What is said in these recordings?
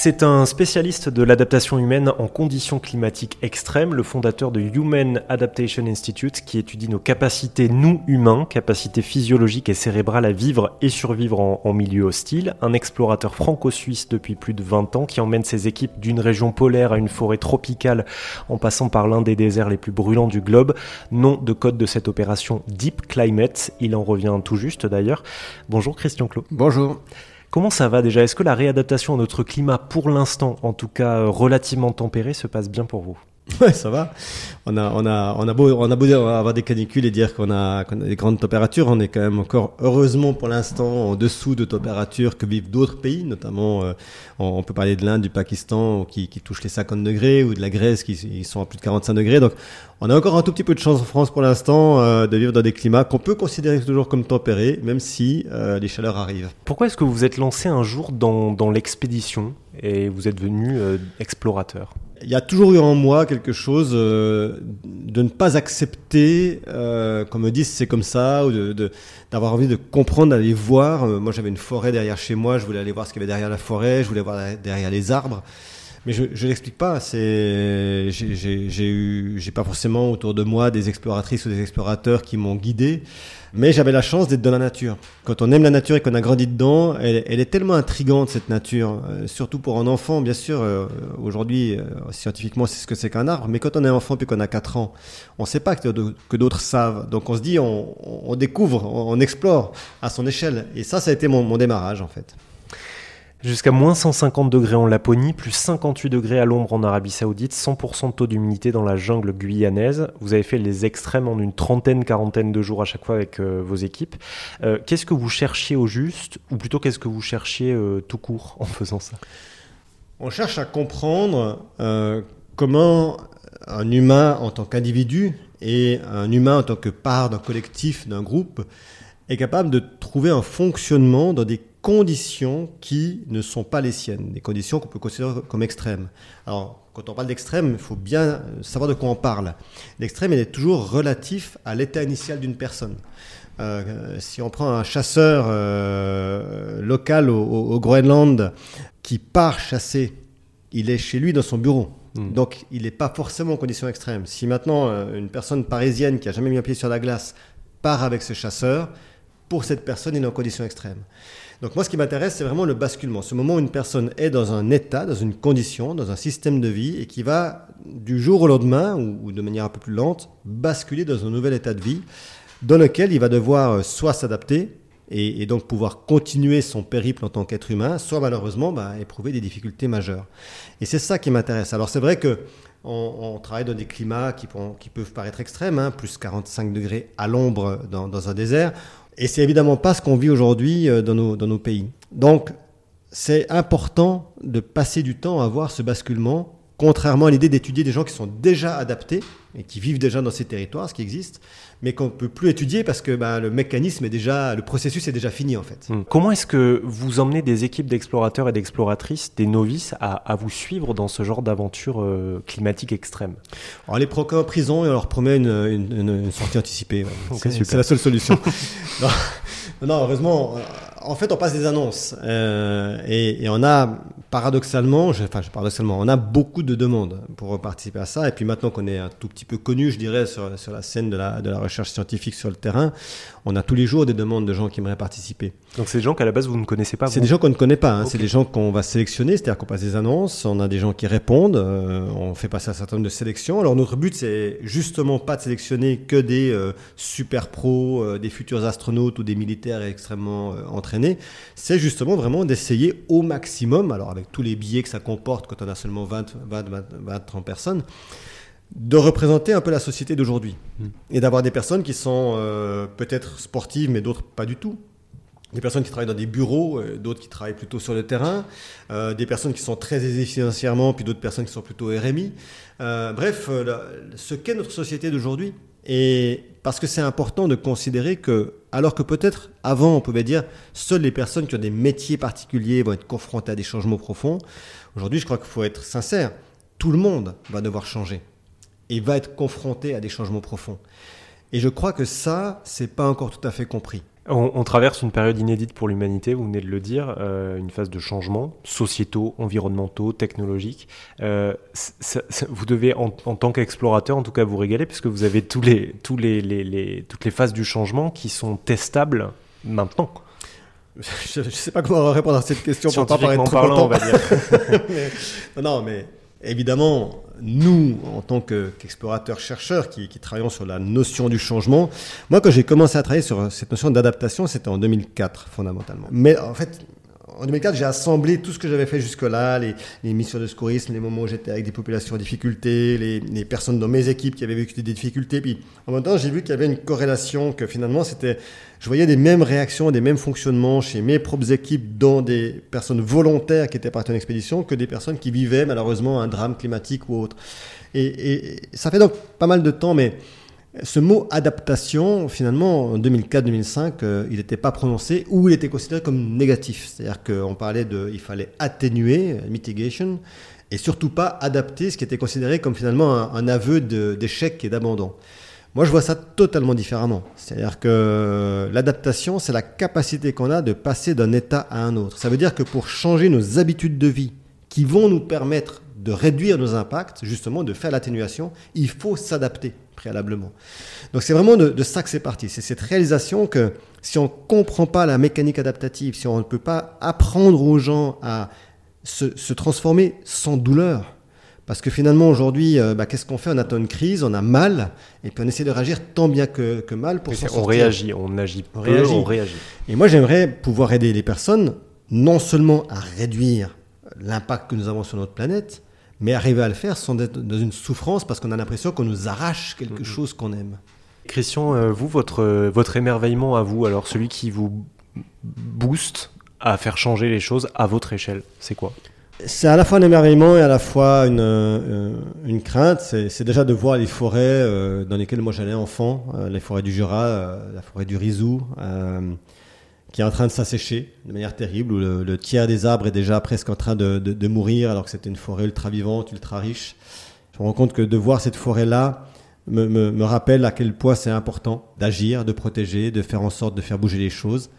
C'est un spécialiste de l'adaptation humaine en conditions climatiques extrêmes, le fondateur de Human Adaptation Institute qui étudie nos capacités, nous humains, capacités physiologiques et cérébrales à vivre et survivre en, milieu hostile. Un explorateur franco-suisse depuis plus de 20 ans qui emmène ses équipes d'une région polaire à une forêt tropicale en passant par l'un des déserts les plus brûlants du globe. Nom de code de cette opération Deep Climate. Il en revient tout juste d'ailleurs. Bonjour Christian Clot. Bonjour. Comment ça va déjà? Est-ce que la réadaptation à notre climat, pour l'instant, en tout cas euh, relativement tempéré, se passe bien pour vous? Ouais, ça va. On a, beau, avoir des canicules et dire qu'on a, des grandes températures, on est quand même encore, heureusement pour l'instant, en dessous de températures que vivent d'autres pays, notamment, euh, on, peut parler de l'Inde, du Pakistan, qui, qui touchent les 50 degrés, ou de la Grèce, qui sont à plus de 45 degrés. Donc, on a encore un tout petit peu de chance en France pour l'instant euh, de vivre dans des climats qu'on peut considérer toujours comme tempérés, même si euh, les chaleurs arrivent. Pourquoi est-ce que vous êtes lancé un jour dans, l'expédition et vous êtes devenu explorateur? Il y a toujours eu en moi quelque chose euh, de ne pas accepter euh, qu'on me dise c'est comme ça, ou d'avoir envie de comprendre, d'aller voir. Euh, moi, j'avais une forêt derrière chez moi, je voulais aller voir ce qu'il y avait derrière la forêt, je voulais voir derrière les arbres. Mais je ne l'explique pas. C'est, j'ai eu, j'ai pas forcément autour de moi des exploratrices ou des explorateurs qui m'ont guidé. Mais j'avais la chance d'être dans la nature. Quand on aime la nature et qu'on a grandi dedans, elle, est tellement intrigante cette nature, euh, surtout pour un enfant, bien sûr. Euh, aujourd'hui, euh, scientifiquement, c'est ce que c'est qu'un arbre. Mais quand on est enfant puis qu'on a 4 ans, on ne sait pas que, que d'autres savent. Donc on se dit, on, on découvre, on, on, explore à son échelle. Et ça, ça a été mon, mon démarrage en fait. Jusqu'à moins 150 degrés en Laponie, plus 58 degrés à l'ombre en Arabie Saoudite, 100% de taux d'humidité dans la jungle guyanaise. Vous avez fait les extrêmes en une trentaine, quarantaine de jours à chaque fois avec euh, vos équipes. Euh, qu'est-ce que vous cherchiez au juste, ou plutôt qu'est-ce que vous cherchiez euh, tout court en faisant ça? On cherche à comprendre comment un humain en tant qu'individu et un humain en tant que part d'un collectif, d'un groupe, est capable de trouver un fonctionnement dans des conditions qui ne sont pas les siennes, des conditions qu'on peut considérer comme extrêmes. Alors, quand on parle d'extrême, il faut bien savoir de quoi on parle. L'extrême, il est toujours relatif à l'état initial d'une personne. Euh, si on prend un chasseur euh, local au, Groenland qui part chasser, il est chez lui dans son bureau. Hmm. Donc, il n'est pas forcément en condition extrême. Si maintenant euh, une personne parisienne qui a jamais mis un pied sur la glace part avec ce chasseur, pour cette personne, il est en condition extrême. Donc moi, ce qui m'intéresse, c'est vraiment le basculement. Ce moment où une personne est dans un état, dans une condition, dans un système de vie, et qui va, du jour au lendemain, ou, de manière un peu plus lente, basculer dans un nouvel état de vie, dans lequel il va devoir euh, soit s'adapter, et, donc pouvoir continuer son périple en tant qu'être humain, soit malheureusement bah, éprouver des difficultés majeures. Et c'est ça qui m'intéresse. Alors c'est vrai que on, travaille dans des climats qui, peuvent paraître extrêmes, hein, plus 45 degrés à l'ombre dans, un désert. Et c'est évidemment pas ce qu'on vit aujourd'hui euh, dans nos, dans nos pays. Donc, c'est important de passer du temps à voir ce basculement, contrairement à l'idée d'étudier des gens qui sont déjà adaptés et qui vivent déjà dans ces territoires, ce qui existe, mais qu'on ne peut plus étudier parce que bah, le mécanisme est déjà, le processus est déjà fini en fait. Hmm. Comment est-ce que vous emmenez des équipes d'explorateurs et d'exploratrices, des novices, à, vous suivre dans ce genre d'aventure euh, climatique extrême? On les prend en prison et on leur promet une, une, sortie anticipée. c'est la seule solution. non, non, heureusement, en fait, on passe des annonces euh, et, et, on a paradoxalement, je, enfin paradoxalement, on a beaucoup de demandes pour participer à ça. Et puis maintenant qu'on est un tout petit peu connu, je dirais, sur, sur la scène de la, de la recherche scientifique sur le terrain, on a tous les jours des demandes de gens qui aimeraient participer. Donc c'est des gens qu'à la base vous ne connaissez pas C'est des gens qu'on ne connaît pas. Hein. C'est des gens qu'on va sélectionner, c'est-à-dire qu'on passe des annonces, on a des gens qui répondent, euh, on fait passer un certain nombre de sélections. Alors notre but c'est justement pas de sélectionner que des euh, super pros, euh, des futurs astronautes ou des militaires extrêmement entraînés. C'est justement vraiment d'essayer au maximum, alors avec tous les billets que ça comporte quand on a seulement 20, 20, 20, 20 30 personnes, de représenter un peu la société d'aujourd'hui hmm. et d'avoir des personnes qui sont euh, peut-être sportives mais d'autres pas du tout. Des personnes qui travaillent dans des bureaux, euh, d'autres qui travaillent plutôt sur le terrain, euh, des personnes qui sont très aisées financièrement, puis d'autres personnes qui sont plutôt RMI. bref, ce qu'est notre société d'aujourd'hui. Et parce que c'est important de considérer que, alors que peut-être avant on pouvait dire seules les personnes qui ont des métiers particuliers vont être confrontées à des changements profonds, aujourd'hui je crois qu'il faut être sincère, tout le monde va devoir changer et va être confronté à des changements profonds. Et je crois que ça, c'est pas encore tout à fait compris. On, traverse une période inédite pour l'humanité, vous venez de le dire, euh, une phase de changement sociétaux, environnementaux, technologiques. Euh, vous devez, en, tant qu'explorateur, en tout cas, vous régaler, puisque vous avez tous les, tous les, les, toutes les phases du changement qui sont testables maintenant. Je ne sais pas comment répondre à cette question pour pas paraître trop parlant, on va dire. non, mais évidemment, nous, en tant qu'explorateurs-chercheurs qui, travaillons sur la notion du changement, moi, quand j'ai commencé à travailler sur cette notion d'adaptation, c'était en 2004, fondamentalement. Mais en fait, en 2004, j'ai assemblé tout ce que j'avais fait jusque-là, les, missions de secourisme, les moments où j'étais avec des populations en difficulté, les, personnes dans mes équipes qui avaient vécu des difficultés. Puis en même temps, j'ai vu qu'il y avait une corrélation, que finalement, c'était, je voyais des mêmes réactions, des mêmes fonctionnements chez mes propres équipes dans des personnes volontaires qui étaient parties en expédition que des personnes qui vivaient malheureusement un drame climatique ou autre. Et, et ça fait donc pas mal de temps, mais ce mot adaptation, finalement, en 2004-2005, euh, il n'était pas prononcé ou il était considéré comme négatif. C'est-à-dire qu'on parlait de, il fallait atténuer, mitigation, et surtout pas adapter, ce qui était considéré comme finalement un, aveu d'échec et d'abandon. Moi, je vois ça totalement différemment. C'est-à-dire que l'adaptation, c'est la capacité qu'on a de passer d'un état à un autre. Ça veut dire que pour changer nos habitudes de vie, qui vont nous permettre de réduire nos impacts, justement, de faire l'atténuation, il faut s'adapter préalablement. Donc c'est vraiment de, ça que c'est parti. C'est cette réalisation que si on ne comprend pas la mécanique adaptative, si on ne peut pas apprendre aux gens à se, transformer sans douleur, parce que finalement aujourd'hui, euh, bah, qu'est-ce qu'on fait? On attend une crise, on a mal, et puis on essaie de réagir tant bien que, mal pour s'en sortir. On réagit, on agit on réagit. on réagit. Et moi j'aimerais pouvoir aider les personnes non seulement à réduire l'impact que nous avons sur notre planète, mais arriver à le faire sans être dans une souffrance parce qu'on a l'impression qu'on nous arrache quelque chose qu'on aime. Christian, euh, vous, votre, euh, votre émerveillement à vous, alors celui qui vous booste à faire changer les choses à votre échelle, c'est quoi? C'est à la fois un émerveillement et à la fois une, euh, une crainte. C'est déjà de voir les forêts dans lesquelles moi j'allais enfant, les forêts du Jura, la forêt du Rizou, qui est en train de s'assécher de manière terrible, où le, tiers des arbres est déjà presque en train de, mourir, alors que c'était une forêt ultra vivante, ultra riche. Je me rends compte que de voir cette forêt-là me, rappelle à quel point c'est important d'agir, de protéger, de faire en sorte de faire bouger les choses.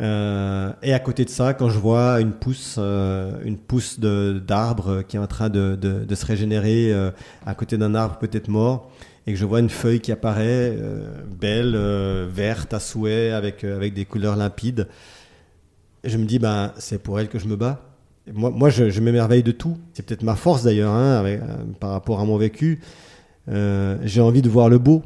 Euh, et à côté de ça, quand je vois une pousse, euh, une pousse d'arbre qui est en train de, se régénérer euh, à côté d'un arbre peut-être mort, et que je vois une feuille qui apparaît, euh, belle, euh, verte à souhait, avec, euh, avec des couleurs limpides, je me dis, ben, c'est pour elle que je me bats. moi, moi, je, m'émerveille de tout. C'est peut-être ma force d'ailleurs, hein, par rapport à mon vécu. J'ai envie de voir le beau.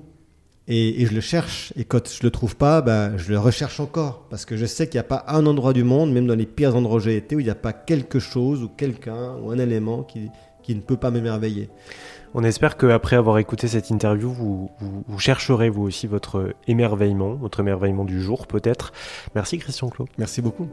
Et, je le cherche. Et quand je le trouve pas, ben, je le recherche encore. Parce que je sais qu'il n'y a pas un endroit du monde, même dans les pires endroits où j'ai été, où il n'y a pas quelque chose ou quelqu'un ou un élément qui, qui ne peut pas m'émerveiller. On espère qu'après avoir écouté cette interview, vous, chercherez vous aussi votre émerveillement, votre émerveillement du jour peut-être. Merci Christian Clos. Merci beaucoup.